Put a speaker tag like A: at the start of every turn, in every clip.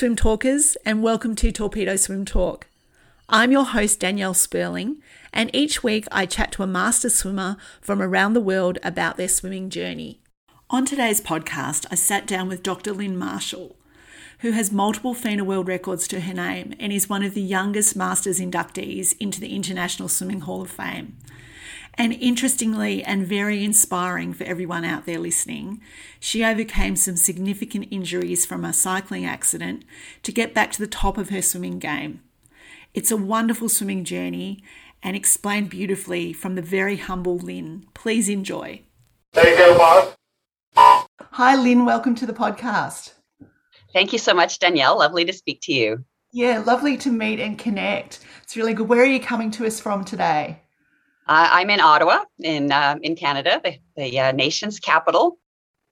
A: swim talkers, and welcome to Torpedo Swim Talk. I'm your host, Danielle Sperling, and each week I chat to a master swimmer from around the world about their swimming journey. On today's podcast, I sat down with Dr. Lynn Marshall, who has multiple FINA World Records to her name and is one of the youngest Masters inductees into the International Swimming Hall of Fame. And interestingly, and very inspiring for everyone out there listening, she overcame some significant injuries from a cycling accident to get back to the top of her swimming game. It's a wonderful swimming journey and explained beautifully from the very humble Lynn. Please enjoy.
B: There you, go, Bob.
A: Hi, Lynn. Welcome to the podcast.
C: Thank you so much, Danielle. Lovely to speak to you.
A: Yeah, lovely to meet and connect. It's really good. Where are you coming to us from today?
C: Uh, I'm in Ottawa, in uh, in Canada, the, the uh, nation's capital.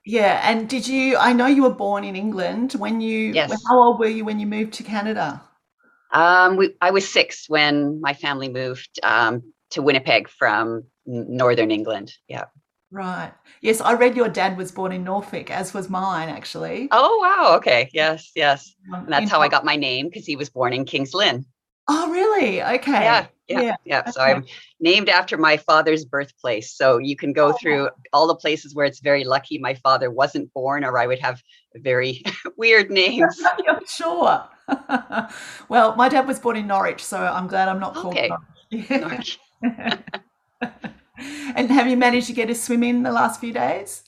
A: Yeah, and did you? I know you were born in England. When you,
C: Yes.
A: how old were you when you moved to Canada?
C: Um, we, I was six when my family moved um, to Winnipeg from northern England. Yeah.
A: Right. Yes, I read your dad was born in Norfolk, as was mine, actually.
C: Oh wow. Okay. Yes. Yes.
A: Um,
C: And that's how I got my name because he was born in Kings Lynn.
A: Oh, really? Okay.
C: Yeah. Yeah.
A: yeah,
C: Yeah. So
A: okay.
C: I'm named after my father's birthplace. So you can go
A: Oh.
C: through all the places where it's very lucky my father wasn't born, or I would have very weird names.
A: Yeah, sure. well, my dad was born in Norwich, so I'm glad I'm not called
C: Okay.
A: Norwich. and have you managed to get a swim in the last few days?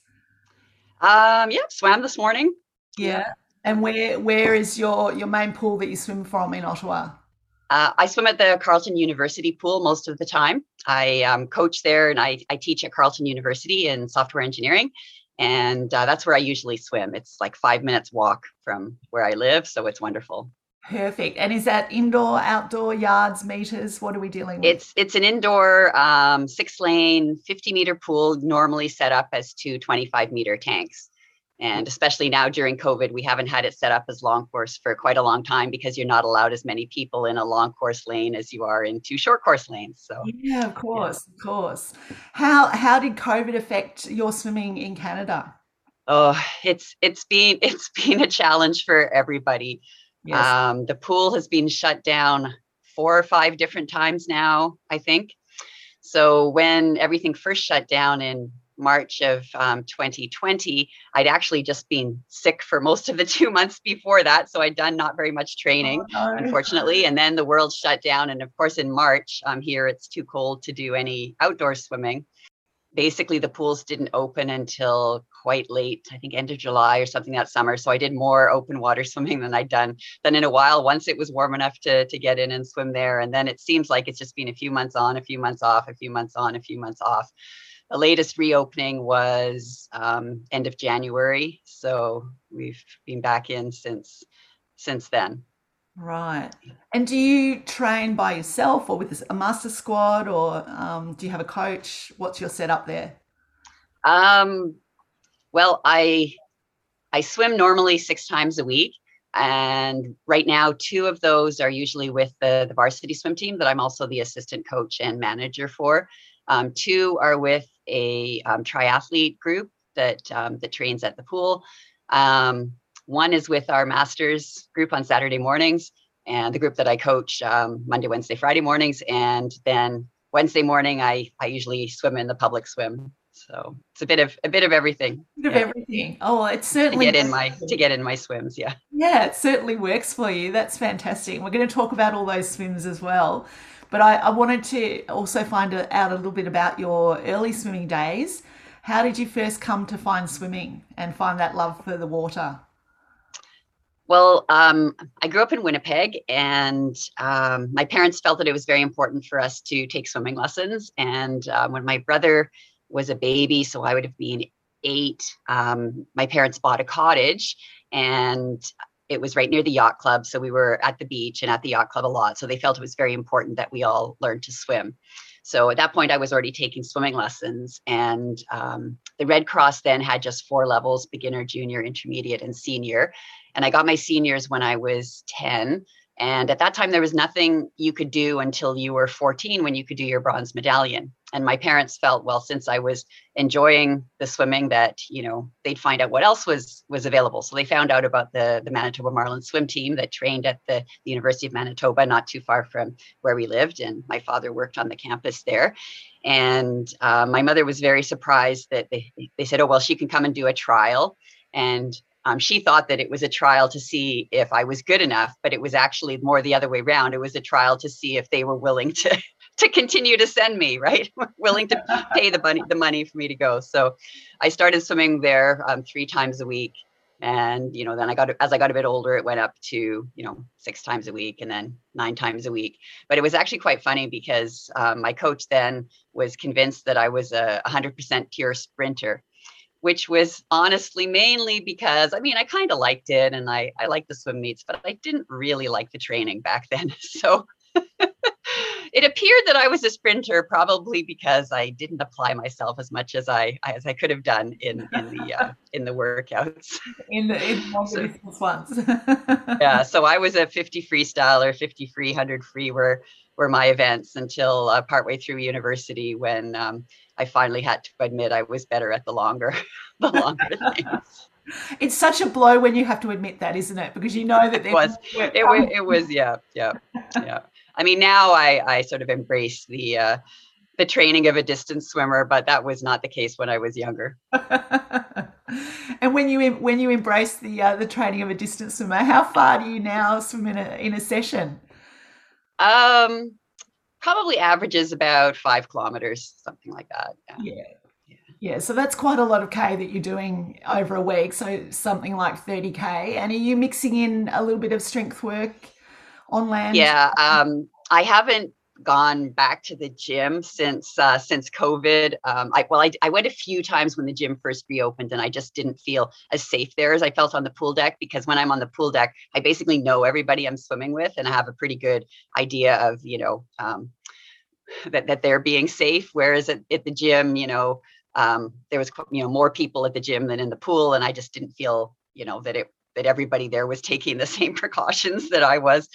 C: Um, yeah, swam this morning.
A: Yeah. And where where is your your main pool that you swim from in Ottawa?
C: Uh, I swim at the Carleton University pool most of the time. I um, coach there and I, I teach at Carleton University in software engineering. And uh, that's where I usually swim. It's like five minutes walk from where I live. So it's wonderful.
A: Perfect. And is that indoor, outdoor, yards, meters? What are we dealing with?
C: It's it's an indoor um, six lane, 50 meter pool, normally set up as two 25 meter tanks. And especially now during COVID, we haven't had it set up as long course for quite a long time because you're not allowed as many people in a long course lane as you are in two short course lanes. So
A: yeah, of course, of course. How how did COVID affect your swimming in Canada?
C: oh, it's it's been it's been a challenge for everybody.
A: Yes.
C: Um, the pool has been shut down four or five different times now, I think. So when everything first shut down in March of um, 2020, I'd actually just been sick for most of the two months before that. So I'd done not very much training,
A: Oh,
C: unfortunately. And then the world shut down. And of course, in March, um, here it's too cold to do any outdoor swimming. Basically, the pools didn't open until quite late, I think end of July or something that summer. So I did more open water swimming than I'd done done in a while once it was warm enough to to get in and swim there. And then it seems like it's just been a few months on, a few months off, a few months on, a few months off. The latest reopening was um, end of January, so we've been back in since since then.
A: Right. And do you train by yourself or with a master squad or um, do you have a coach? What's your setup there?
C: Um, well, I I swim normally six times a week, and right now two of those are usually with the the varsity swim team that I'm also the assistant coach and manager for. Um, two are with a um, triathlete group that um, that trains at the pool. Um, one is with our masters group on Saturday mornings, and the group that I coach um, Monday, Wednesday, Friday mornings, and then Wednesday morning I I usually swim in the public swim. So it's a bit of a bit of everything
A: Bit of everything. Oh, it
C: to get in my to get in my swims. Yeah.
A: Yeah, it certainly works for you. That's fantastic. We're going to talk about all those swims as well. But I, I wanted to also find out a little bit about your early swimming days. How did you first come to find swimming and find that love for the water?
C: Well, um, I grew up in Winnipeg, and um, my parents felt that it was very important for us to take swimming lessons. And uh, when my brother was a baby, so I would have been eight, um, my parents bought a cottage, and it was right near the yacht club. So we were at the beach and at the yacht club a lot. So they felt it was very important that we all learned to swim. So at that point, I was already taking swimming lessons, and um, the Red Cross then had just four levels: beginner, junior, intermediate, and senior. And I got my seniors when I was 10. And at that time, there was nothing you could do until you were 14 when you could do your bronze medallion. And my parents felt well since i was enjoying the swimming that you know they'd find out what else was was available. So they found out about the the manitoba marlin swim team that trained at the, the university of manitoba not too far from where we lived. And my father worked on the campus there. And uh, my mother was very surprised that they, they said oh well she can come and do a trial. And um, she thought that it was a trial to see if I was good enough, but it was actually more the other way around. It was a trial to see if they were willing to to continue to send me, right? willing to pay the money the money for me to go. So I started swimming there um, three times a week, and you know then I got as I got a bit older, it went up to you know six times a week, and then nine times a week. But it was actually quite funny because um, my coach then was convinced that I was a 100% pure sprinter which was honestly mainly because I mean, I kind of liked it and I, I liked the swim meets, but I didn't really like the training back then. So it appeared that I was a sprinter probably because I didn't apply myself as much as I as I could have done in in the uh, in the workouts.
A: In the in distance ones.
C: yeah, so I was a 50 freestyle or 50 free, 100 free were were my events until uh, partway through university when um, I finally had to admit I was better at the longer, the longer things.
A: It's such a blow when you have to admit that, isn't it? Because you know that
C: it was, it was, it was, yeah, yeah, yeah. I mean, now I, I sort of embrace the, uh, the training of a distance swimmer, but that was not the case when I was younger.
A: and when you when you embrace the uh, the training of a distance swimmer, how far do you now swim in a in a session?
C: Um, probably averages about five kilometers, something like that.
A: Yeah. yeah. yeah. so that's quite a lot of K that you're doing over a week. So something like 30K. And are you mixing in a little bit of strength work on land?
C: Yeah. Um, I haven't gone back to the gym since uh, since COVID. Um, I well, I, I went a few times when the gym first reopened, and I just didn't feel as safe there as I felt on the pool deck. Because when I'm on the pool deck, I basically know everybody I'm swimming with, and I have a pretty good idea of you know um, that that they're being safe. Whereas at, at the gym, you know, um, there was you know more people at the gym than in the pool, and I just didn't feel you know that it that everybody there was taking the same precautions that I was.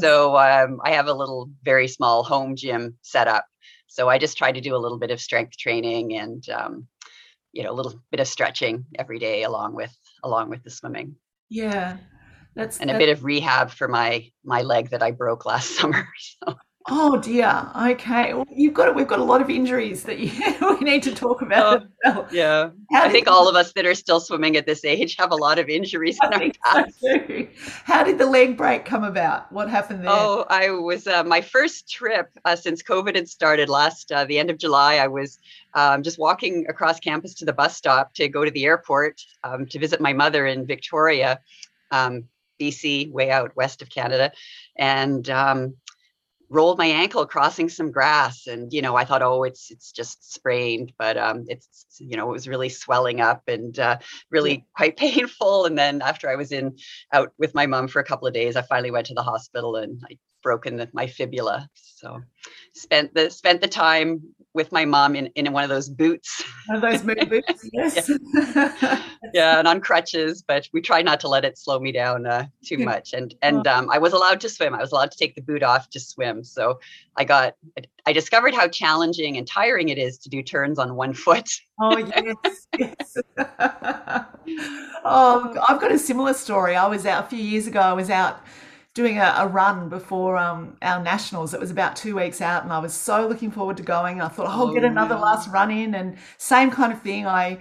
C: So um, I have a little, very small home gym set up. So I just try to do a little bit of strength training and, um, you know, a little bit of stretching every day along with along with the swimming.
A: Yeah, that's
C: and a bit of rehab for my my leg that I broke last summer. So.
A: Oh dear. Okay. Well, you've got we've got a lot of injuries that you, we need to talk about.
C: Oh, yeah. How I think all of us that are still swimming at this age have a lot of injuries in our past. So
A: How did the leg break come about? What happened there?
C: Oh, I was uh, my first trip uh, since COVID had started last uh, the end of July. I was um, just walking across campus to the bus stop to go to the airport um, to visit my mother in Victoria. Um, BC, way out west of Canada. And um, rolled my ankle crossing some grass and you know i thought oh it's it's just sprained but um it's you know it was really swelling up and uh, really quite painful and then after i was in out with my mom for a couple of days i finally went to the hospital and i broken the, my fibula so spent the spent the time with my mom in, in one of those boots.
A: One of those boots, yes.
C: yeah. yeah. and on crutches, but we try not to let it slow me down uh, too much. And and um, I was allowed to swim. I was allowed to take the boot off to swim. So I got I discovered how challenging and tiring it is to do turns on one foot.
A: Oh yes, yes. oh, I've got a similar story. I was out a few years ago. I was out doing a, a run before um, our nationals. It was about two weeks out, and I was so looking forward to going. I thought, oh, I'll get oh, another yeah. last run in, and same kind of thing. I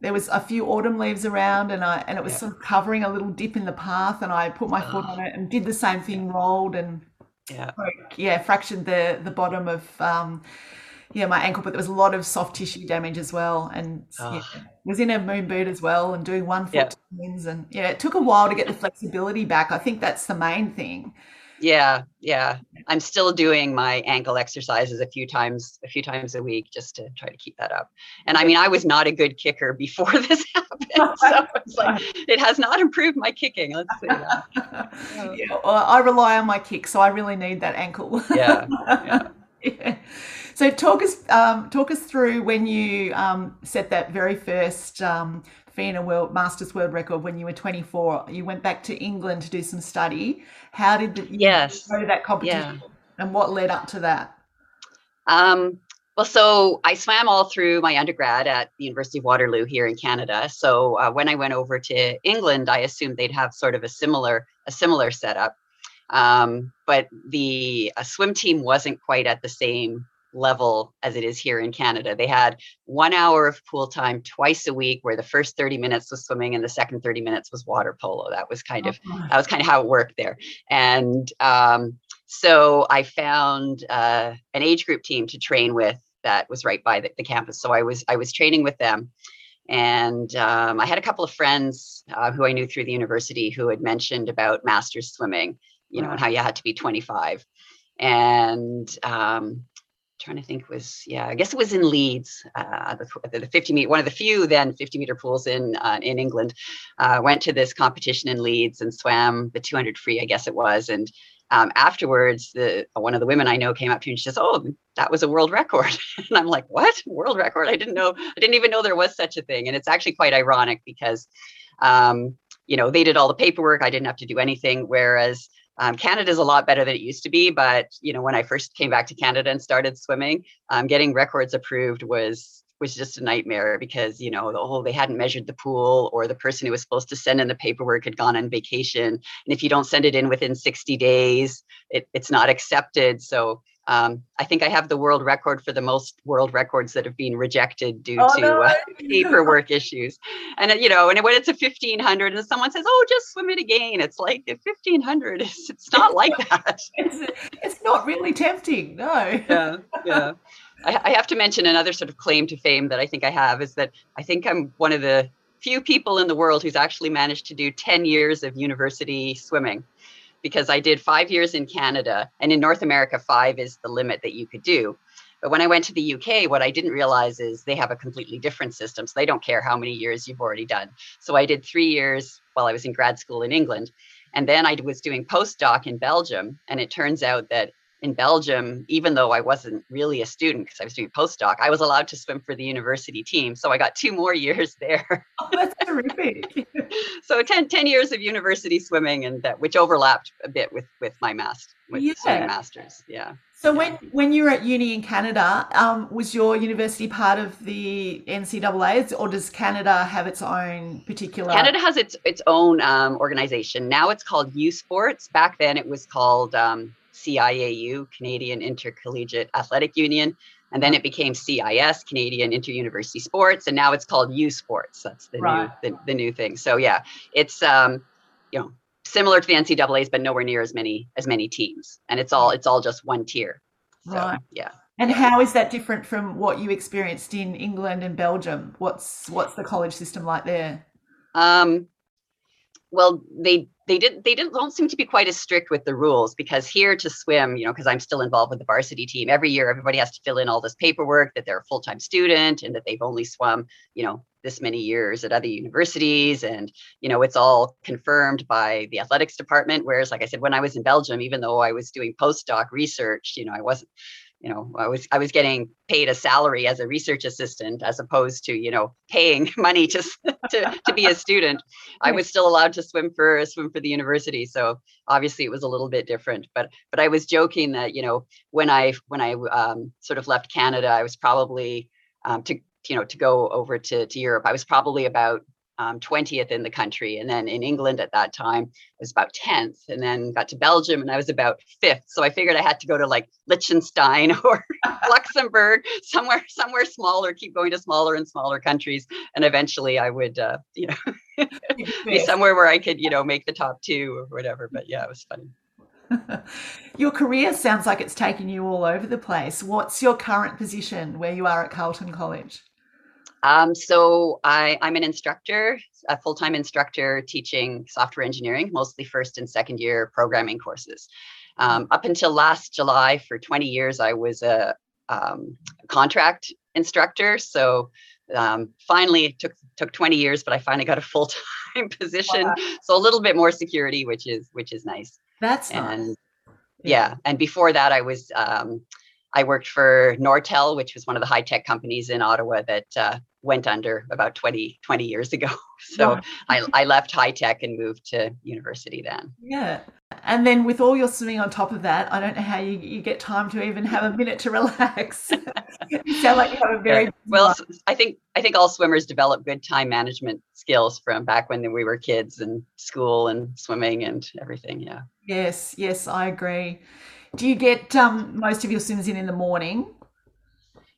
A: there was a few autumn leaves around, and I and it was yeah. sort of covering a little dip in the path, and I put my foot on it and did the same thing, rolled and
C: yeah,
A: yeah, fractured the the bottom of. Um, yeah, my ankle, but there was a lot of soft tissue damage as well, and oh. yeah, ah. was in a moon boot as well, and doing one foot yep. twins, and yeah, it took a while to get the flexibility back. I think that's the main thing.
C: Yeah, yeah. I'm still doing my ankle exercises a few times, a few times a week, just to try to keep that up. And I mean, I was not a good kicker before this happened, so it's like it has not improved my kicking. Let's that.
A: yeah, well, I rely on my kick, so I really need that ankle.
C: yeah. yeah.
A: yeah. So talk us um, talk us through when you um, set that very first um, FINA World Masters World Record when you were 24. You went back to England to do some study. How did the,
C: yes
A: go to that competition, yeah. and what led up to that?
C: Um, Well, so I swam all through my undergrad at the University of Waterloo here in Canada. So uh, when I went over to England, I assumed they'd have sort of a similar a similar setup. Um, but the swim team wasn't quite at the same level as it is here in Canada. They had one hour of pool time twice a week, where the first 30 minutes was swimming and the second 30 minutes was water polo. That was kind of oh, that was kind of how it worked there. And um, so I found uh, an age group team to train with that was right by the, the campus. So I was I was training with them, and um, I had a couple of friends uh, who I knew through the university who had mentioned about masters swimming, you know, and how you had to be 25. And um, trying to think was yeah i guess it was in leeds uh, the, the 50 meter one of the few then 50 meter pools in uh, in england uh, went to this competition in leeds and swam the 200 free i guess it was and um, afterwards, the one of the women I know came up to me and she says, "Oh, that was a world record," and I'm like, "What world record? I didn't know. I didn't even know there was such a thing." And it's actually quite ironic because, um, you know, they did all the paperwork. I didn't have to do anything. Whereas um, Canada is a lot better than it used to be. But you know, when I first came back to Canada and started swimming, um, getting records approved was was just a nightmare because you know the whole they hadn't measured the pool or the person who was supposed to send in the paperwork had gone on vacation and if you don't send it in within 60 days it, it's not accepted so um, I think I have the world record for the most world records that have been rejected due oh, to no. uh, paperwork issues. And uh, you know, and when it's a fifteen hundred, and someone says, "Oh, just swim it again," it's like fifteen hundred. It's, it's not like that.
A: it's, it's not really tempting. No.
C: yeah, yeah. I, I have to mention another sort of claim to fame that I think I have is that I think I'm one of the few people in the world who's actually managed to do 10 years of university swimming because I did five years in Canada and in North America, five is the limit that you could do. But when I went to the UK, what I didn't realize is they have a completely different system. So they don't care how many years you've already done. So I did three years while I was in grad school in England. And then I was doing postdoc in Belgium. And it turns out that in Belgium, even though I wasn't really a student because I was doing postdoc, I was allowed to swim for the university team. So I got two more years there.
A: Oh, that's terrific.
C: so 10, 10, years of university swimming and that which overlapped a bit with with my master with yeah. swimming masters. Yeah.
A: So when when you were at uni in Canada, um, was your university part of the NCAA's, or does Canada have its own particular?
C: Canada has its its own um, organization. Now it's called U Sports. Back then it was called um, CIAU, Canadian Intercollegiate Athletic Union. And then it became CIS, Canadian Interuniversity Sports, and now it's called U Sports. That's the right. new the, the, new thing. So yeah, it's um, you know similar to the NCAA's, but nowhere near as many as many teams, and it's all it's all just one tier. So, right. Yeah.
A: And how is that different from what you experienced in England and Belgium? What's what's the college system like there?
C: Um, well, they they did they didn't don't seem to be quite as strict with the rules because here to swim you know because i'm still involved with the varsity team every year everybody has to fill in all this paperwork that they're a full-time student and that they've only swum you know this many years at other universities. And you know it's all confirmed by the athletics department whereas like i said when i was in belgium even though i was doing postdoc research you know i wasn't you know i was i was getting paid a salary as a research assistant as opposed to you know paying money to to, to be a student. I was still allowed to swim for swim for the university so obviously it was a little bit different but but i was joking that you know when i when i um, sort of left canada i was probably um, to you know to go over to to europe i was probably about um, 20th in the country. And then in England at that time, I was about 10th. And then got to Belgium and I was about fifth. So I figured I had to go to like Liechtenstein or Luxembourg, somewhere, somewhere smaller, keep going to smaller and smaller countries. And eventually I would, uh, you know, be somewhere where I could, you know, make the top two or whatever. But yeah, it was funny.
A: your career sounds like it's taken you all over the place. What's your current position where you are at Carleton College?
C: Um, so I, I'm an instructor, a full-time instructor teaching software engineering, mostly first and second year programming courses. Um, up until last July, for 20 years, I was a um, contract instructor. So um, finally, it took took 20 years, but I finally got a full time position. Wow. So a little bit more security, which is which is nice.
A: That's
C: and nice. yeah. And before that, I was um, I worked for Nortel, which was one of the high tech companies in Ottawa that uh, went under about 20, 20 years ago. So I, I left high tech and moved to university then.
A: Yeah. And then with all your swimming on top of that, I don't know how you, you get time to even have a minute to relax. you sound like you have a very
C: yeah. well. I think I think all swimmers develop good time management skills from back when we were kids and school and swimming and everything. Yeah.
A: Yes. Yes, I agree. Do you get um, most of your swims in in the morning?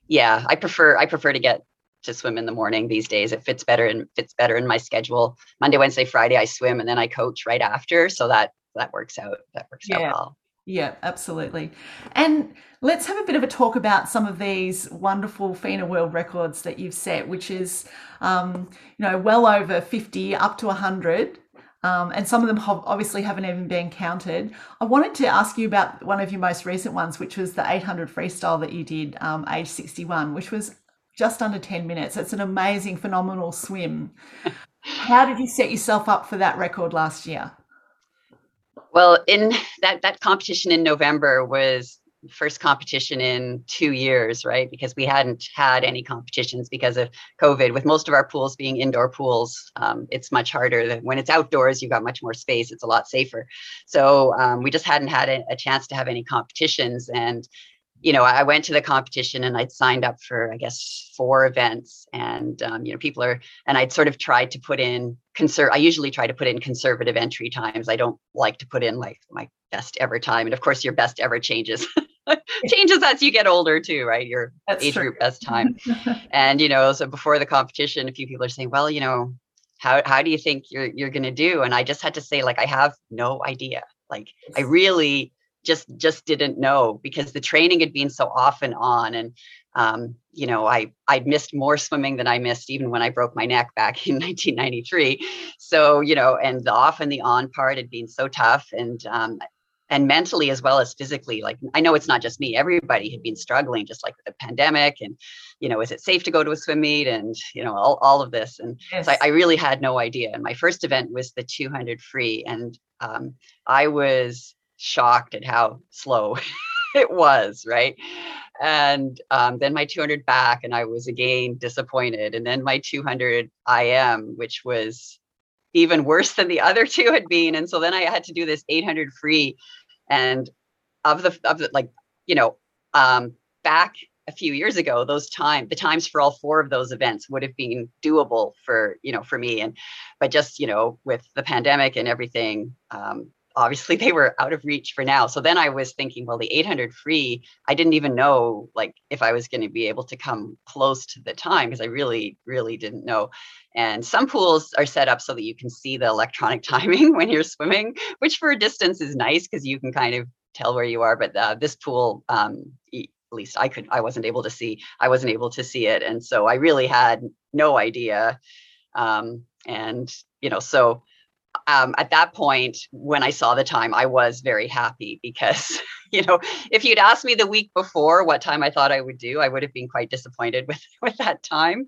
C: Yeah, I prefer I prefer to get to swim in the morning these days. It fits better and fits better in my schedule. Monday, Wednesday, Friday, I swim and then I coach right after, so that that works out. That works
A: yeah.
C: out well.
A: Yeah, absolutely. And let's have a bit of a talk about some of these wonderful FINA world records that you've set, which is, um, you know, well over 50, up to 100. Um, and some of them have obviously haven't even been counted. I wanted to ask you about one of your most recent ones, which was the 800 freestyle that you did, um, age 61, which was just under 10 minutes. It's an amazing, phenomenal swim. How did you set yourself up for that record last year?
C: Well, in that that competition in November was first competition in two years, right? Because we hadn't had any competitions because of COVID. With most of our pools being indoor pools, um, it's much harder. Than, When it's outdoors, you've got much more space. It's a lot safer. So um, we just hadn't had a, a, chance to have any competitions. And you know, I went to the competition and I'd signed up for, I guess, four events. And, um, you know, people are, and I'd sort of tried to put in, conser- I usually try to put in conservative entry times. I don't like to put in like my best ever time. And of course, your best ever changes. changes as you get older too, right? Your That's age true. group best time. and, you know, so before the competition, a few people are saying, well, you know, how, how do you think you're, you're going to do? And I just had to say, like, I have no idea. Like, I really, just just didn't know because the training had been so off and on and um, you know i i'd missed more swimming than i missed even when i broke my neck back in 1993 so you know and the off and the on part had been so tough and um, and mentally as well as physically like i know it's not just me everybody had been struggling just like with the pandemic and you know is it safe to go to a swim meet and you know all, all of this and yes. so I, I, really had no idea and my first event was the 200 free and um, i was shocked at how slow it was, right? And um, then my 200 back, and I was again disappointed. And then my 200 IM, which was even worse than the other two had been. And so then I had to do this 800 free, and of the of the like you know um, back a few years ago those time the times for all four of those events would have been doable for you know for me. And but just you know with the pandemic and everything um, obviously they were out of reach for now. So then I was thinking, well, the 800 free, I didn't even know like if I was going to be able to come close to the time because I really, really didn't know. And some pools are set up so that you can see the electronic timing when you're swimming, which for a distance is nice because you can kind of tell where you are. But uh, this pool, um, at least I could, I wasn't able to see, I wasn't able to see it. And so I really had no idea. Um, and, you know, so um, at that point, when I saw the time, I was very happy because, you know, if you'd asked me the week before what time I thought I would do, I would have been quite disappointed with with that time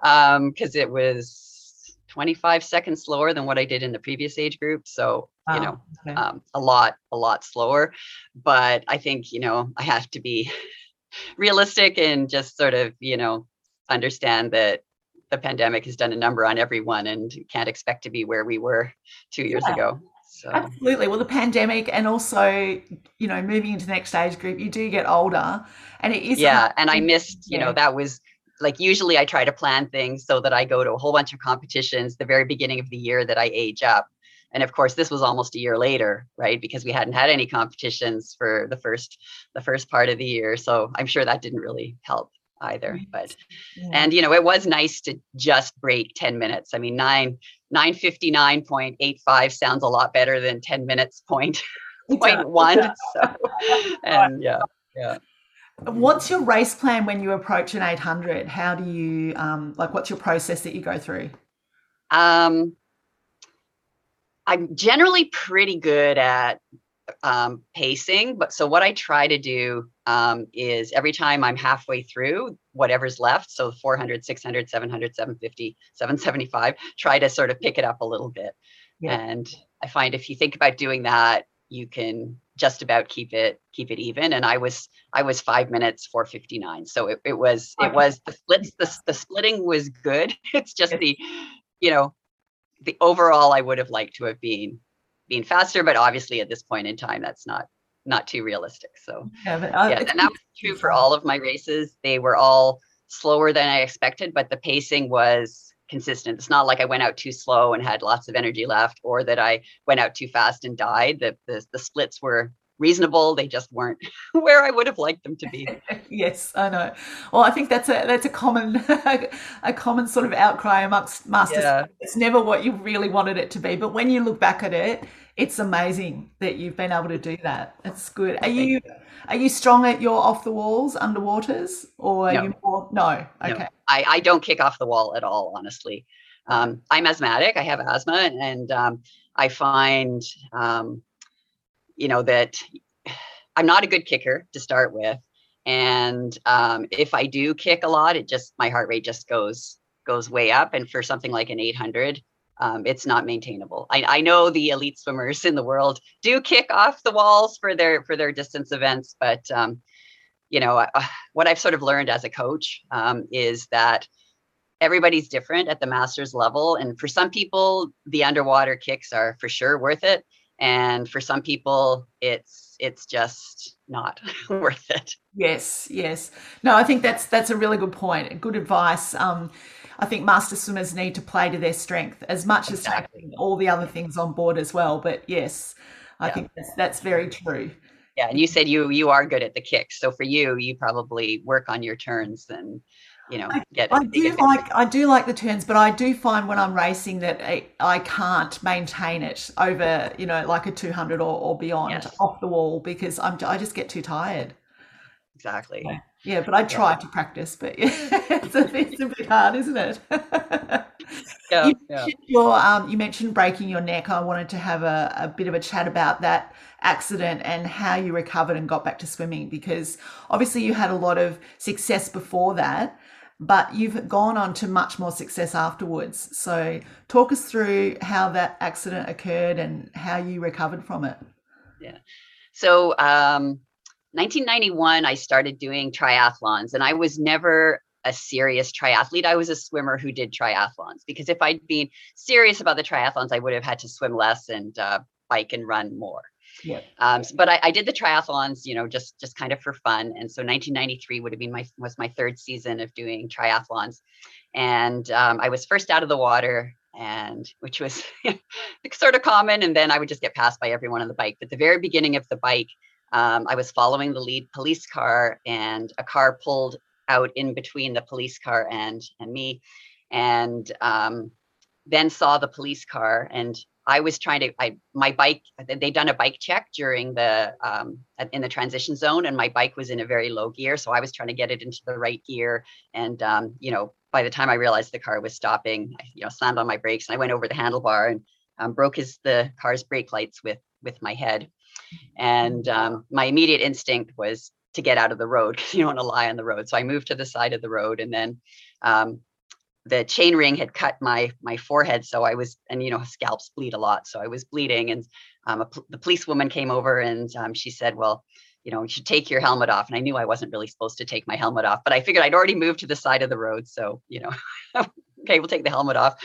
C: because um, it was 25 seconds slower than what I did in the previous age group. So, wow. you know, okay. um, a lot, a lot slower. But I think, you know, I have to be realistic and just sort of, you know, understand that the pandemic has done a number on everyone and can't expect to be where we were two years yeah. ago. So.
A: Absolutely. Well, the pandemic and also, you know, moving into the next age group, you do get older and it is.
C: Yeah. And I missed, you yeah. know, that was like usually I try to plan things so that I go to a whole bunch of competitions the very beginning of the year that I age up. And of course, this was almost a year later, right? Because we hadn't had any competitions for the first the first part of the year. So I'm sure that didn't really help either but yeah. and you know it was nice to just break 10 minutes. I mean 9 959.85 sounds a lot better than 10 minutes point point one so and yeah yeah.
A: What's your race plan when you approach an 800 how do you um like what's your process that you go through?
C: Um i'm generally pretty good at um, pacing. But so what I try to do um, is every time I'm halfway through whatever's left, so 400, 600, 700, 750, 775, try to sort of pick it up a little bit. Yeah. And I find if you think about doing that, you can just about keep it keep it even. And I was I was five minutes 459. So it, it was it was the splits the, the splitting was good. It's just the you know the overall I would have liked to have been being faster, but obviously at this point in time, that's not not too realistic. So yeah, but, uh, yeah and that was true for all of my races. They were all slower than I expected, but the pacing was consistent. It's not like I went out too slow and had lots of energy left, or that I went out too fast and died. The the, the splits were reasonable. They just weren't where I would have liked them to be.
A: yes, I know. Well, I think that's a that's a common a common sort of outcry amongst masters. Yeah. It's never what you really wanted it to be, but when you look back at it, it's amazing that you've been able to do that. It's good. Are you are you strong at your off the walls underwaters, or are no. you more? No. Okay. No.
C: I I don't kick off the wall at all, honestly. Um, I'm asthmatic. I have asthma, and um, I find um, you know that I'm not a good kicker to start with, and um, if I do kick a lot, it just my heart rate just goes goes way up. And for something like an 800, um, it's not maintainable. I, I, know the elite swimmers in the world do kick off the walls for their for their distance events, but um, you know uh, what I've sort of learned as a coach um, is that everybody's different at the masters level, and for some people the underwater kicks are for sure worth it, and for some people it's it's just not worth it.
A: Yes, yes. No, I think that's that's a really good point. Good advice. Um, I think master swimmers need to play to their strength as much as taking all the other things on board as well. But yes, I yeah. think that's, that's very true.
C: Yeah, and you said you you are good at the kicks, so for you, you probably work on your turns and you know get.
A: I do get like I do like the turns, but I do find when I'm racing that I, I can't maintain it over you know like a 200 or, or beyond yes. off the wall because I'm I just get too tired.
C: Exactly.
A: Yeah. Yeah, but I try yeah. to practice, but yeah, it's, a, it's a bit hard, isn't it? yeah, you. Mentioned your, um, you mentioned breaking your neck. I wanted to have a, a bit of a chat about that accident and how you recovered and got back to swimming because obviously you had a lot of success before that, but you've gone on to much more success afterwards. So, talk us through how that accident occurred and how you recovered from it.
C: Yeah. So, um, 1991, I started doing triathlons, and I was never a serious triathlete. I was a swimmer who did triathlons because if I'd been serious about the triathlons, I would have had to swim less and uh, bike and run more. Yeah. Um, but I, I, did the triathlons, you know, just just kind of for fun. And so 1993 would have been my was my third season of doing triathlons, and um, I was first out of the water, and which was sort of common. And then I would just get passed by everyone on the bike. But the very beginning of the bike, um, I was following the lead police car, and a car pulled out in between the police car and and me, and um, then saw the police car. And I was trying to, I my bike. They'd done a bike check during the um, in the transition zone, and my bike was in a very low gear, so I was trying to get it into the right gear. And um, you know, by the time I realized the car was stopping, I you know slammed on my brakes and I went over the handlebar and um, broke his the car's brake lights with with my head. And um, my immediate instinct was to get out of the road because you don't want to lie on the road. So I moved to the side of the road, and then um, the chain ring had cut my my forehead, so I was, and you know, scalps bleed a lot, so I was bleeding. And um, the policewoman came over, and um, she said, "Well." You know, you should take your helmet off. And I knew I wasn't really supposed to take my helmet off, but I figured I'd already moved to the side of the road. So, you know, okay, we'll take the helmet off.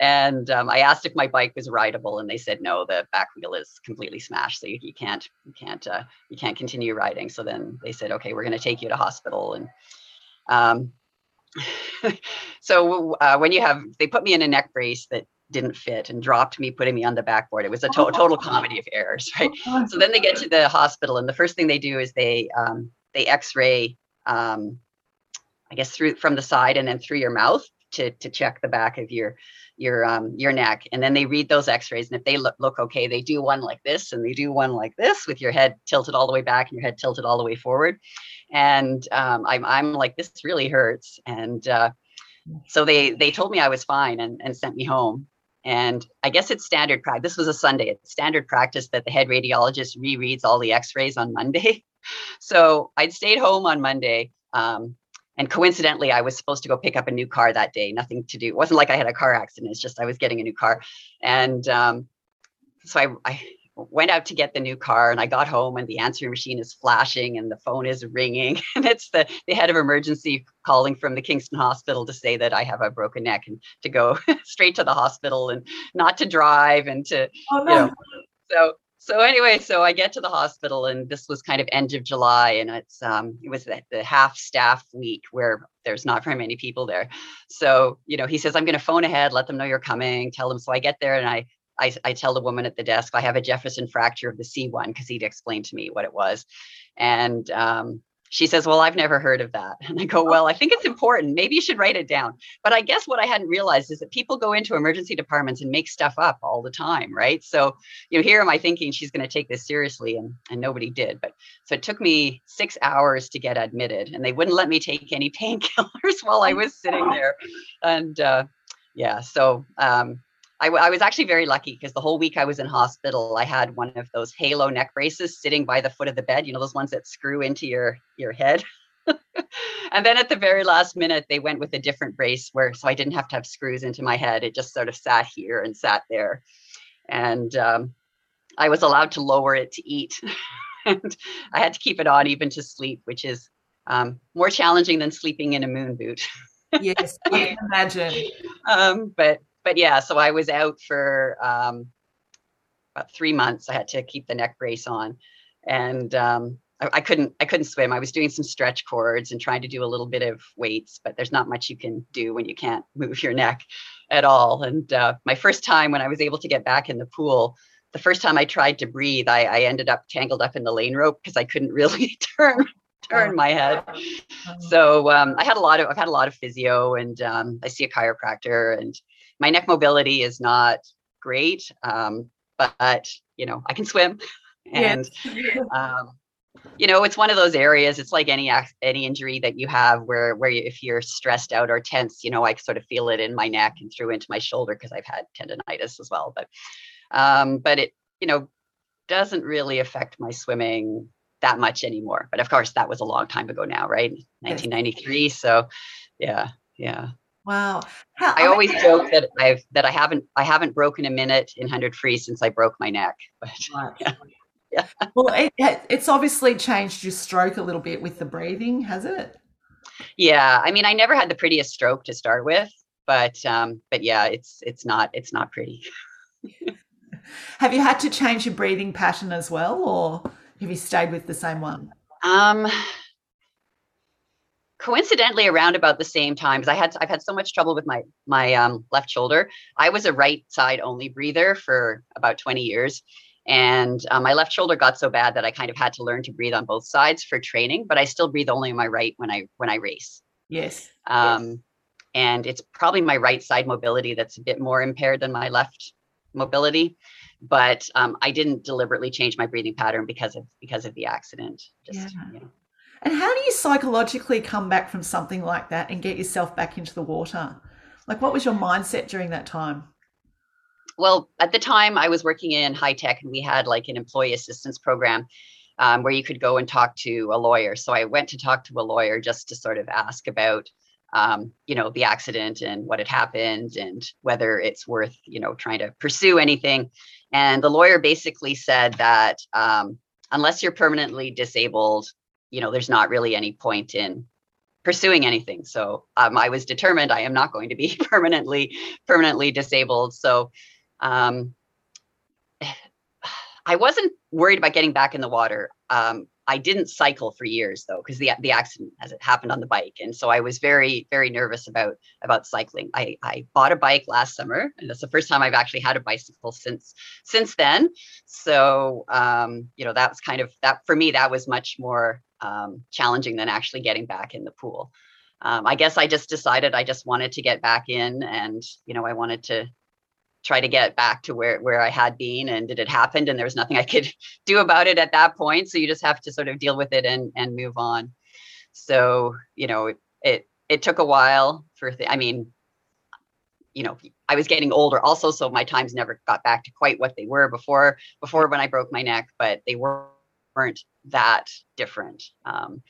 C: And um, I asked if my bike was rideable, and they said no. The back wheel is completely smashed, so you, you can't you can't uh, you can't continue riding. So then they said, okay, we're going to take you to hospital. And um, so uh, when you have, they put me in a neck brace that didn't fit and dropped me, putting me on the backboard. It was a to- total comedy of errors, right? So then they get to the hospital, and the first thing they do is they um, they X-ray, um, I guess through from the side and then through your mouth to to check the back of your your um your neck and then they read those x-rays and if they look, look okay they do one like this and they do one like this with your head tilted all the way back and your head tilted all the way forward and um, I'm, I'm like this really hurts. And uh, so they they told me i was fine and, and sent me home. And i guess it's standard practice this was a sunday it's standard practice that the head radiologist rereads all the x-rays on monday. So i'd stayed home on monday um, and coincidentally i was supposed to go pick up a new car that day nothing to do it wasn't like i had a car accident it's just i was getting a new car. And um, so I, I went out to get the new car and i got home and the answering machine is flashing and the phone is ringing and it's the, the head of emergency calling from the kingston hospital to say that i have a broken neck and to go straight to the hospital and not to drive and to oh, no. you know so so anyway, so I get to the hospital, and this was kind of end of July, and it's um, it was the, the half staff week where there's not very many people there. So you know, he says, "I'm going to phone ahead, let them know you're coming, tell them." So I get there, and I I, I tell the woman at the desk I have a Jefferson fracture of the C1 because he'd explained to me what it was, and um, she says, Well, I've never heard of that. And I go, Well, I think it's important. Maybe you should write it down. But I guess what I hadn't realized is that people go into emergency departments and make stuff up all the time, right? So, you know, here am I thinking she's going to take this seriously, and, and nobody did. But so it took me six hours to get admitted, and they wouldn't let me take any painkillers while I was sitting there. And uh, yeah, so um, I, I was actually very lucky because the whole week I was in hospital, I had one of those halo neck braces sitting by the foot of the bed. You know those ones that screw into your your head. and then at the very last minute, they went with a different brace where so I didn't have to have screws into my head. It just sort of sat here and sat there, and um, I was allowed to lower it to eat, and I had to keep it on even to sleep, which is um, more challenging than sleeping in a moon boot.
A: yes, I can imagine.
C: Um, but but yeah, so I was out for um, about three months. I had to keep the neck brace on, and um, I, I, couldn't I couldn't swim. I was doing some stretch cords and trying to do a little bit of weights, but there's not much you can do when you can't move your neck at all. And uh, my first time when I was able to get back in the pool, the first time I tried to breathe, I, I ended up tangled up in the lane rope because I couldn't really turn turn my head. So um, I had a lot of I've had a lot of physio, and um, I see a chiropractor, and my neck mobility is not great, um, but you know I can swim, and um, you know it's one of those areas. It's like any any injury that you have where where you, if you're stressed out or tense, you know I sort of feel it in my neck and through into my shoulder because I've had tendonitis as well. But um, but it you know doesn't really affect my swimming that much anymore. But of course, that was a long time ago now, right? 1993. So, yeah, yeah.
A: Wow.
C: How, I always joke that I've that I haven't I haven't broken a minute in hundred free since I broke my neck. But yeah.
A: yeah. Well, it, it's obviously changed your stroke a little bit with the breathing, has it?
C: Yeah. I mean, I never had the prettiest stroke to start with, but um, but yeah, it's it's not it's not pretty.
A: Have you had to change your breathing pattern as well, or have you stayed with the same one?
C: Um, coincidentally around about the same time because i had i've had so much trouble with my my um, left shoulder i was a right side only breather for about 20 years and um, my left shoulder got so bad that i kind of had to learn to breathe on both sides for training but i still breathe only on my right when i when i race
A: yes
C: um, yes. and it's probably my right side mobility that's a bit more impaired than my left mobility but um, i didn't deliberately change my breathing pattern because of because of the accident just yeah. you know
A: and how do you psychologically come back from something like that and get yourself back into the water? Like, what was your mindset during that time?
C: Well, at the time, I was working in high tech and we had like an employee assistance program um, where you could go and talk to a lawyer. So I went to talk to a lawyer just to sort of ask about, um, you know, the accident and what had happened and whether it's worth, you know, trying to pursue anything. And the lawyer basically said that um, unless you're permanently disabled, you know, there's not really any point in pursuing anything. So um, I was determined I am not going to be permanently permanently disabled. So um, I wasn't worried about getting back in the water. Um, I didn't cycle for years though, because the the accident as it happened on the bike, and so I was very very nervous about about cycling. I I bought a bike last summer, and that's the first time I've actually had a bicycle since since then. So um, you know that was kind of that for me. That was much more um, challenging than actually getting back in the pool. Um, I guess I just decided I just wanted to get back in, and you know, I wanted to try to get back to where where I had been, and did it had happened, and there was nothing I could do about it at that point. So you just have to sort of deal with it and and move on. So you know, it it, it took a while for. Th- I mean, you know, I was getting older also, so my times never got back to quite what they were before before when I broke my neck, but they were weren't that different. Um,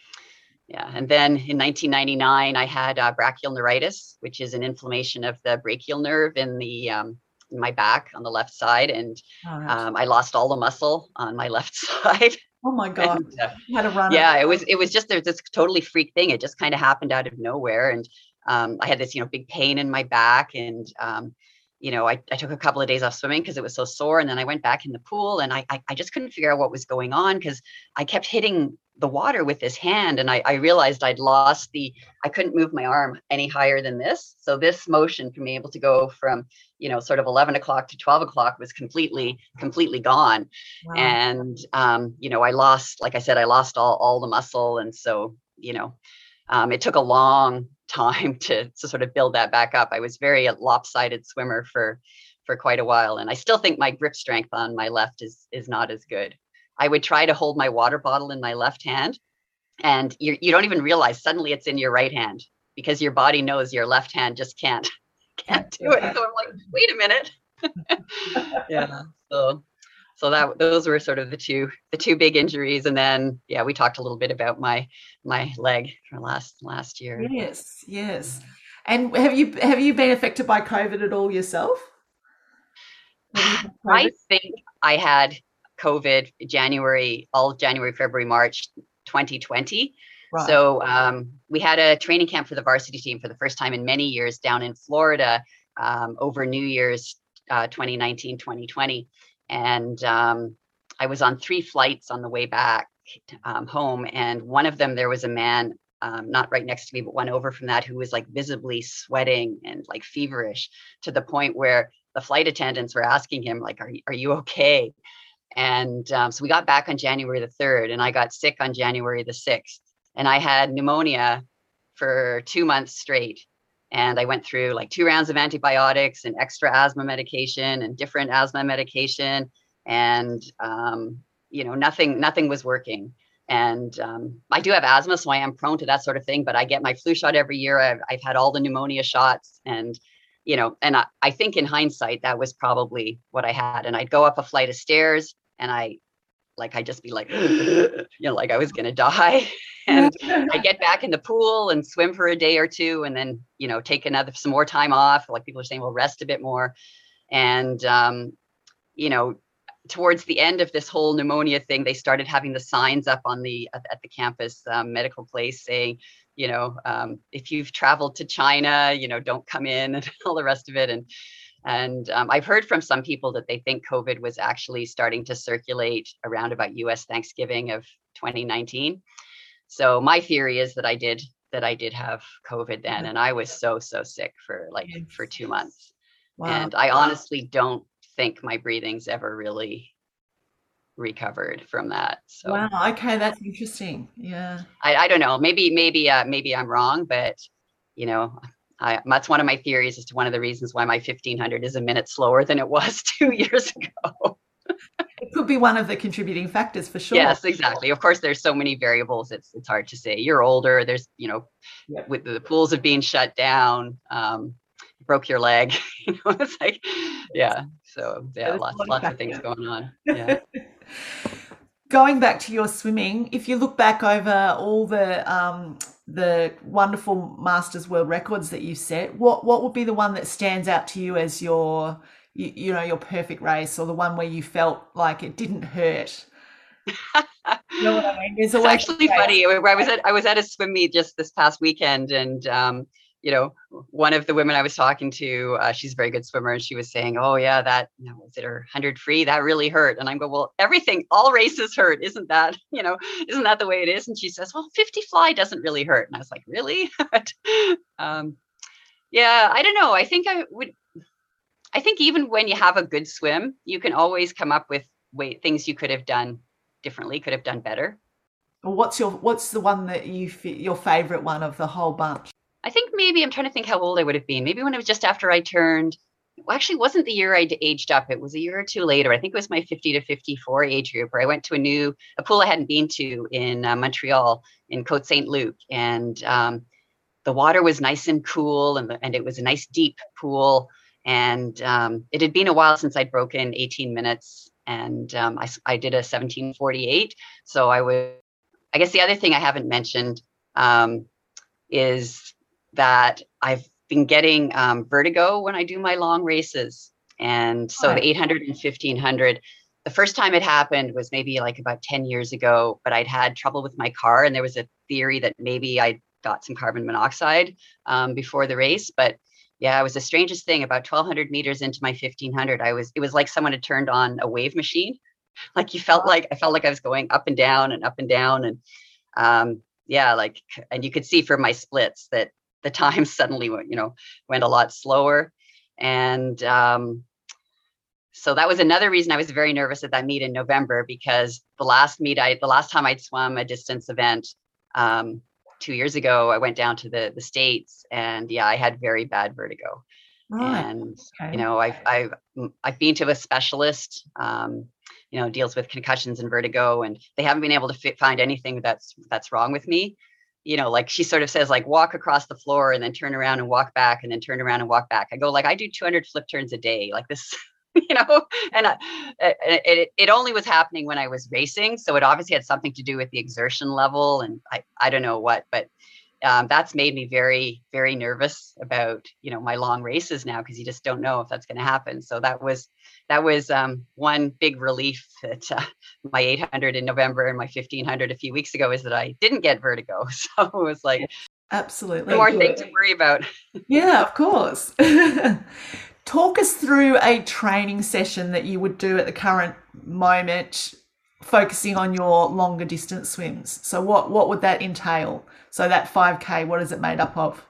C: yeah, and then in 1999, I had uh, brachial neuritis, which is an inflammation of the brachial nerve in the um, my back on the left side, and um, I lost all the muscle on my left side.
A: Oh my god! And, uh,
C: had to run. Yeah, it was it was just there's this totally freak thing. It just kind of happened out of nowhere, and um, I had this you know big pain in my back, and um, you know, I, I took a couple of days off swimming because it was so sore. And then I went back in the pool and I, I, I just couldn't figure out what was going on because I kept hitting the water with his hand. And I, I realized I'd lost the, I couldn't move my arm any higher than this. So this motion from being able to go from, you know, sort of 11 o'clock to 12 o'clock was completely, completely gone. Wow. And, um, you know, I lost, like I said, I lost all, all the muscle. And so, you know, um, it took a long time to, to sort of build that back up. I was very a lopsided swimmer for for quite a while, and I still think my grip strength on my left is is not as good. I would try to hold my water bottle in my left hand, and you you don't even realize suddenly it's in your right hand because your body knows your left hand just can't can't do it. So I'm like, wait a minute. yeah. So so that those were sort of the two the two big injuries and then yeah we talked a little bit about my my leg from last last year
A: yes yes and have you have you been affected by covid at all yourself
C: i think i had covid january all january february march 2020 right. so um, we had a training camp for the varsity team for the first time in many years down in florida um, over new year's uh, 2019 2020 and um, I was on three flights on the way back um, home, and one of them there was a man um, not right next to me, but one over from that who was like visibly sweating and like feverish to the point where the flight attendants were asking him like, "Are are you okay?" And um, so we got back on January the third, and I got sick on January the sixth, and I had pneumonia for two months straight and I went through like two rounds of antibiotics and extra asthma medication and different asthma medication, and um, you know nothing nothing was working. And um, I do have asthma, so I am prone to that sort of thing. But I get my flu shot every year. I've, I've had all the pneumonia shots, and you know, and I, I think in hindsight that was probably what I had. And I'd go up a flight of stairs, and I like I'd just be like, you know, like I was gonna die. and I get back in the pool and swim for a day or two, and then you know take another some more time off. Like people are saying, well, rest a bit more, and um, you know towards the end of this whole pneumonia thing, they started having the signs up on the at, at the campus um, medical place saying, you know, um, if you've traveled to China, you know, don't come in and all the rest of it. And and um, I've heard from some people that they think COVID was actually starting to circulate around about U.S. Thanksgiving of 2019. So my theory is that I did that I did have COVID then, and I was so so sick for like for two months. Wow. And I honestly don't think my breathing's ever really recovered from that. So
A: wow, okay, that's interesting. Yeah,
C: I, I don't know. Maybe maybe uh, maybe I'm wrong, but you know, I, that's one of my theories as to one of the reasons why my 1500 is a minute slower than it was two years ago.
A: it could be one of the contributing factors for sure.
C: Yes, exactly. Of course, there's so many variables. It's it's hard to say. You're older. There's you know, yep. with the pools of being shut down, um, broke your leg. you know, it's like, yeah. So yeah, lots lots of things going on. Yeah.
A: Going back to your swimming, if you look back over all the um, the wonderful Masters World Records that you set, what what would be the one that stands out to you as your you, you know your perfect race, or the one where you felt like it didn't hurt?
C: you know what I mean? It's actually funny. I was at I was at a swim meet just this past weekend, and um, you know, one of the women I was talking to, uh, she's a very good swimmer, and she was saying, "Oh yeah, that you know, was it her hundred free? That really hurt." And I'm go, "Well, everything, all races hurt, isn't that? You know, isn't that the way it is?" And she says, "Well, 50 fly doesn't really hurt." And I was like, "Really?" um, yeah, I don't know. I think I would. I think even when you have a good swim, you can always come up with way things you could have done differently, could have done better.
A: What's your What's the one that you your favorite one of the whole bunch?
C: I think maybe I'm trying to think how old I would have been. Maybe when it was just after I turned. Well, actually, wasn't the year I aged up. It was a year or two later. I think it was my 50 to 54 age group where I went to a new a pool I hadn't been to in uh, Montreal in Côte Saint Luc, and um, the water was nice and cool, and the, and it was a nice deep pool. And um, it had been a while since I'd broken 18 minutes, and um, I, I did a 1748. So I would, I guess the other thing I haven't mentioned um, is that I've been getting um, vertigo when I do my long races. And so the 800 and 1500, the first time it happened was maybe like about 10 years ago, but I'd had trouble with my car. And there was a theory that maybe I got some carbon monoxide um, before the race. But yeah, it was the strangest thing. About 1,200 meters into my 1,500, I was. It was like someone had turned on a wave machine. Like you felt like I felt like I was going up and down and up and down, and um, yeah, like and you could see from my splits that the time suddenly went, you know, went a lot slower, and um, so that was another reason I was very nervous at that meet in November because the last meet I the last time I'd swum a distance event um, two years ago, I went down to the the states and yeah, I had very bad vertigo. And okay. you know, I've I've I've been to a specialist, um, you know, deals with concussions and vertigo, and they haven't been able to fit, find anything that's that's wrong with me. You know, like she sort of says, like walk across the floor and then turn around and walk back, and then turn around and walk back. I go like I do 200 flip turns a day. Like this you know and I, it, it only was happening when i was racing so it obviously had something to do with the exertion level and i, I don't know what but um, that's made me very very nervous about you know my long races now because you just don't know if that's going to happen. So that was that was um, one big relief that uh, my 800 in november and my 1500 a few weeks ago is that i didn't get vertigo. So it was like
A: absolutely.
C: more thing to worry about.
A: Yeah of course. Talk us through a training session that you would do at the current moment, focusing on your longer distance swims. So, what what would that entail? So, that five k, what is it made up of?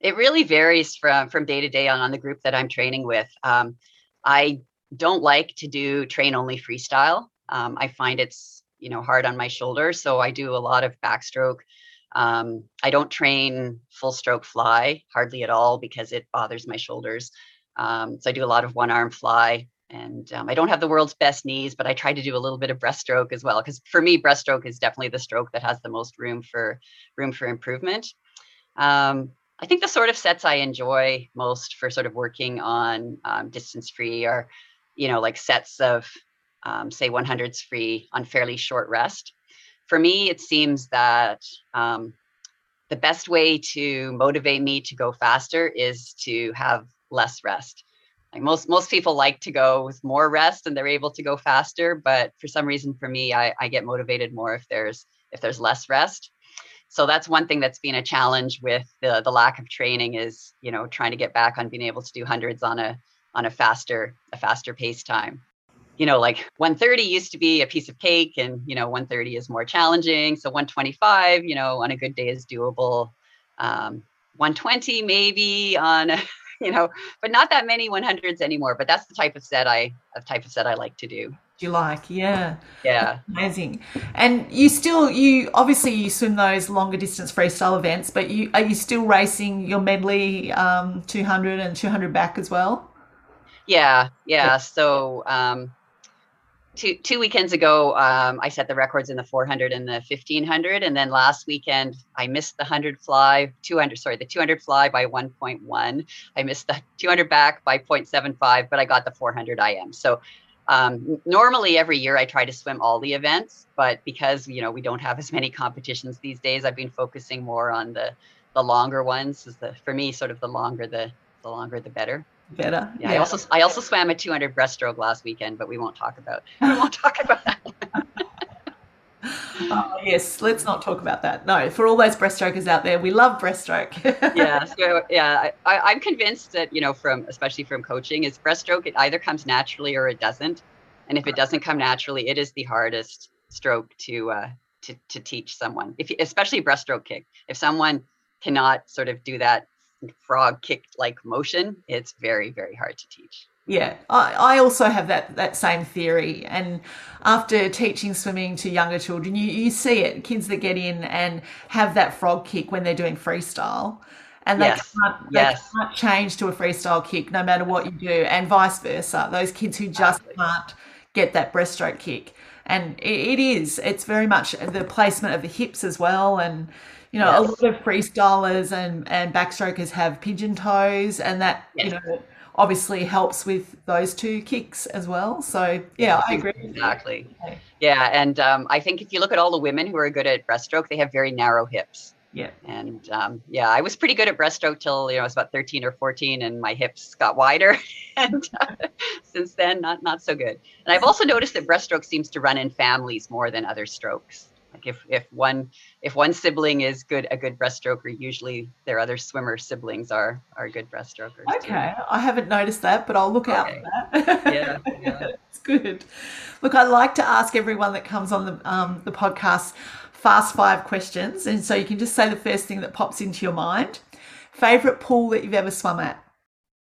C: It really varies from from day to day on on the group that I'm training with. Um, I don't like to do train only freestyle. Um, I find it's you know hard on my shoulders, so I do a lot of backstroke um, I don't train full stroke fly hardly at all because it bothers my shoulders. Um, so I do a lot of one arm fly. And um, I don't have the world's best knees, but I try to do a little bit of breaststroke as well. Because for me, breaststroke is definitely the stroke that has the most room for room for improvement. Um, I think the sort of sets I enjoy most for sort of working on um, distance free are, you know, like sets of um, say 100s free on fairly short rest for me, it seems that um, the best way to motivate me to go faster is to have less rest. Like most most people like to go with more rest and they're able to go faster, but for some reason, for me, I, I get motivated more if there's if there's less rest. So that's one thing that's been a challenge with the the lack of training is you know trying to get back on being able to do hundreds on a on a faster a faster pace time you know, like 130 used to be a piece of cake and, you know, 130 is more challenging. So 125, you know, on a good day is doable. Um, 120 maybe on, you know, but not that many 100s anymore. But that's the type of set I, of type of set I like to do.
A: You like, yeah,
C: yeah,
A: amazing. And you still, you obviously you swim those longer distance freestyle events, but you are you still racing your medley um, 200 and 200 back as well?
C: Yeah, yeah. So um, two two weekends ago, um, I set the records in the 400 and the 1500, and then last weekend I missed the 100 fly, 200 sorry, the 200 fly by 1.1. I missed the 200 back by 0.75, but I got the 400 IM. So um, normally every year I try to swim all the events, but because you know we don't have as many competitions these days, I've been focusing more on the the longer ones. Is the for me sort of the longer the the longer the better
A: better.
C: Yeah, yeah, I also I also swam a 200 breaststroke last weekend, but we won't talk about we won't talk about that.
A: oh, yes, let's not talk about that. No, for all those breaststrokers out there, we love breaststroke.
C: yeah, so yeah, I, am convinced that you know from especially from coaching is breaststroke it either comes naturally or it doesn't, and if it doesn't come naturally, it is the hardest stroke to uh, to to teach someone. If especially breaststroke kick, if someone cannot sort of do that frog kick like motion, it's very, very hard to teach.
A: Yeah, I, I also have that, that same theory. And after teaching swimming to younger children, you, you see it kids that get in and have that frog kick when they're doing freestyle. And they, yes. can't, they yes. can't change to a freestyle kick no matter what you do, and vice versa. Those kids who just can't get that breaststroke kick. And it, it is, it's very much the placement of the hips as well. And you know, yes. a lot of freestylers and, and backstrokers have pigeon toes, and that, yes. you know, obviously helps with those two kicks as well. So, yeah, I agree.
C: Exactly. Yeah. And um, I think if you look at all the women who are good at breaststroke, they have very narrow hips.
A: Yeah.
C: And um, yeah, I was pretty good at breaststroke till you know I was about 13 or 14, and my hips got wider. and uh, since then, not not so good. And I've also noticed that breaststroke seems to run in families more than other strokes. Like if if one if one sibling is good a good breaststroker, usually their other swimmer siblings are are good breaststrokers.
A: Okay, too. I haven't noticed that, but I'll look okay. out for that. yeah, yeah. it's good. Look, I like to ask everyone that comes on the um, the podcast fast five questions, and so you can just say the first thing that pops into your mind. Favorite pool that you've ever swum at?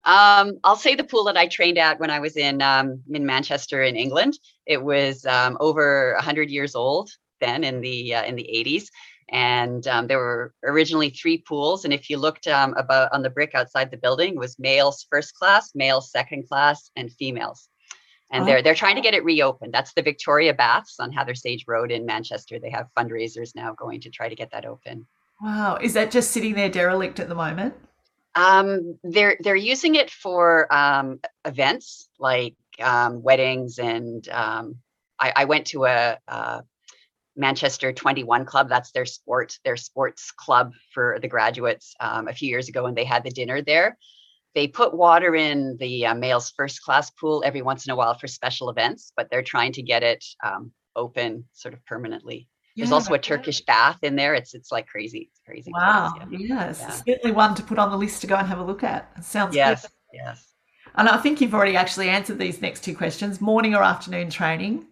C: Um, I'll say the pool that I trained at when I was in um, in Manchester in England. It was um, over 100 years old then in the uh, in the 80s, and um, there were originally three pools. And if you looked um, about on the brick outside the building, was males first class, males second class, and females. And oh. they're they're trying to get it reopened. That's the Victoria Baths on Hathersage Road in Manchester. They have fundraisers now going to try to get that open.
A: Wow, is that just sitting there derelict at the moment?
C: Um, they're they're using it for um, events like um, weddings, and um, I, I, went to a, a, Manchester 21 Club. That's their sport their sports club for the graduates um, a few years ago, when they had the dinner there. They put water in the uh, males first class pool every once in a while for special events, but they're trying to get it um, open sort of permanently. There's yeah, also a Turkish bath in there. It's it's like crazy. It's crazy.
A: Wow. Place, yeah. Yes. Yeah. Certainly one to put on the list to go and have a look at. It sounds
C: yes. Good. Yes.
A: And I think you've already actually answered these next two questions. Morning or afternoon training?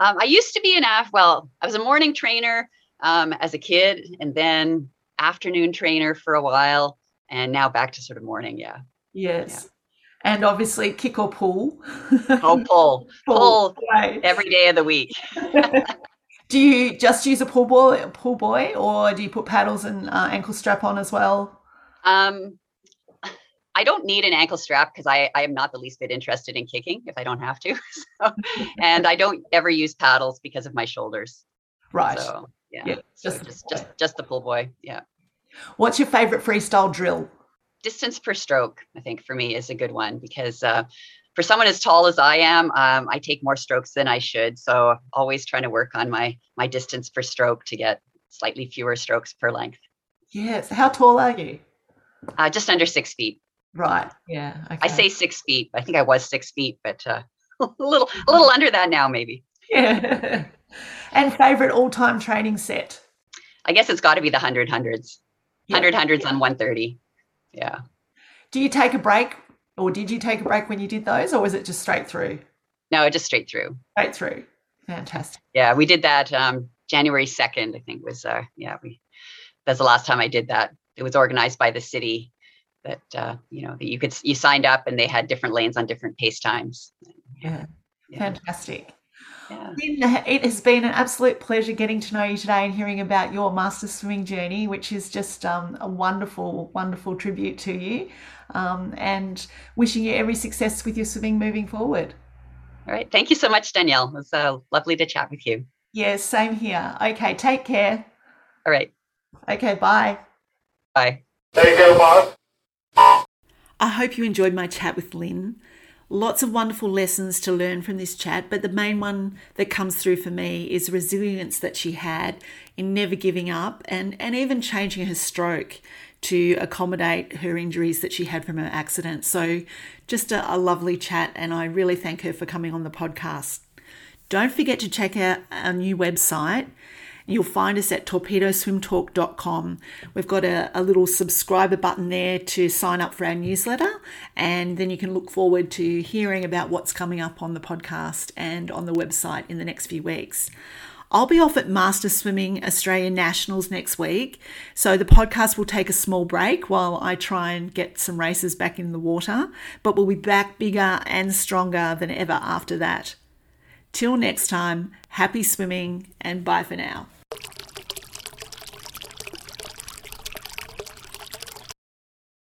C: Um, I used to be an af. Well, I was a morning trainer um, as a kid, and then afternoon trainer for a while, and now back to sort of morning. Yeah.
A: Yes. Yeah. And obviously, kick or pull.
C: oh, pull, pull, pull every day of the week.
A: Do you just use a pull buoy, pull buoy, or do you put paddles and uh, ankle strap on as well?
C: Um, I don't need an ankle strap because I, I am not the least bit interested in kicking if I don't have to. So, and I don't ever use paddles because of my shoulders.
A: Right.
C: So yeah, yeah so just just, just just the pull buoy. Yeah.
A: What's your favorite freestyle drill?
C: Distance per stroke, I think for me is a good one because uh, for someone as tall as I am, um, I take more strokes than I should. So always trying to work on my my distance per stroke to get slightly fewer strokes per length.
A: Yes. How tall are you?
C: Uh, just under six feet.
A: Right. Yeah.
C: Okay. I say six feet. I think I was six feet, but uh, a little a little under that now, maybe.
A: Yeah. and favorite all time training set?
C: I guess it's got to be the hundred hundreds. Hundred hundreds on one thirty. Yeah.
A: Do you take a break or did you take a break when you did those, or was it just straight through?
C: No, just straight through.
A: Straight through. Fantastic.
C: Yeah, we did that um, January second. I think was uh, yeah we. That's the last time I did that. It was organized by the city. That uh, you know that you could you signed up and they had different lanes on different pace times.
A: Yeah, yeah. fantastic. Yeah. It has been an absolute pleasure getting to know you today and hearing about your master swimming journey, which is just um, a wonderful, wonderful tribute to you. Um, and wishing you every success with your swimming moving forward.
C: All right. Thank you so much, Danielle. It was uh, lovely to chat with you.
A: Yes, same here. Okay. Take care.
C: All right.
A: Okay. Bye.
C: Bye.
B: Take care, boss.
A: I hope you enjoyed my chat with Lynn. Lots of wonderful lessons to learn from this chat, but the main one that comes through for me is resilience that she had in never giving up and, and even changing her stroke to accommodate her injuries that she had from her accident. So, just a, a lovely chat, and I really thank her for coming on the podcast. Don't forget to check out our new website You'll find us at torpedoswimtalk.com. We've got a, a little subscriber button there to sign up for our newsletter, and then you can look forward to hearing about what's coming up on the podcast and on the website in the next few weeks. I'll be off at Master Swimming Australian Nationals next week, so the podcast will take a small break while I try and get some races back in the water, but we'll be back bigger and stronger than ever after that. Till next time, happy swimming and bye for now.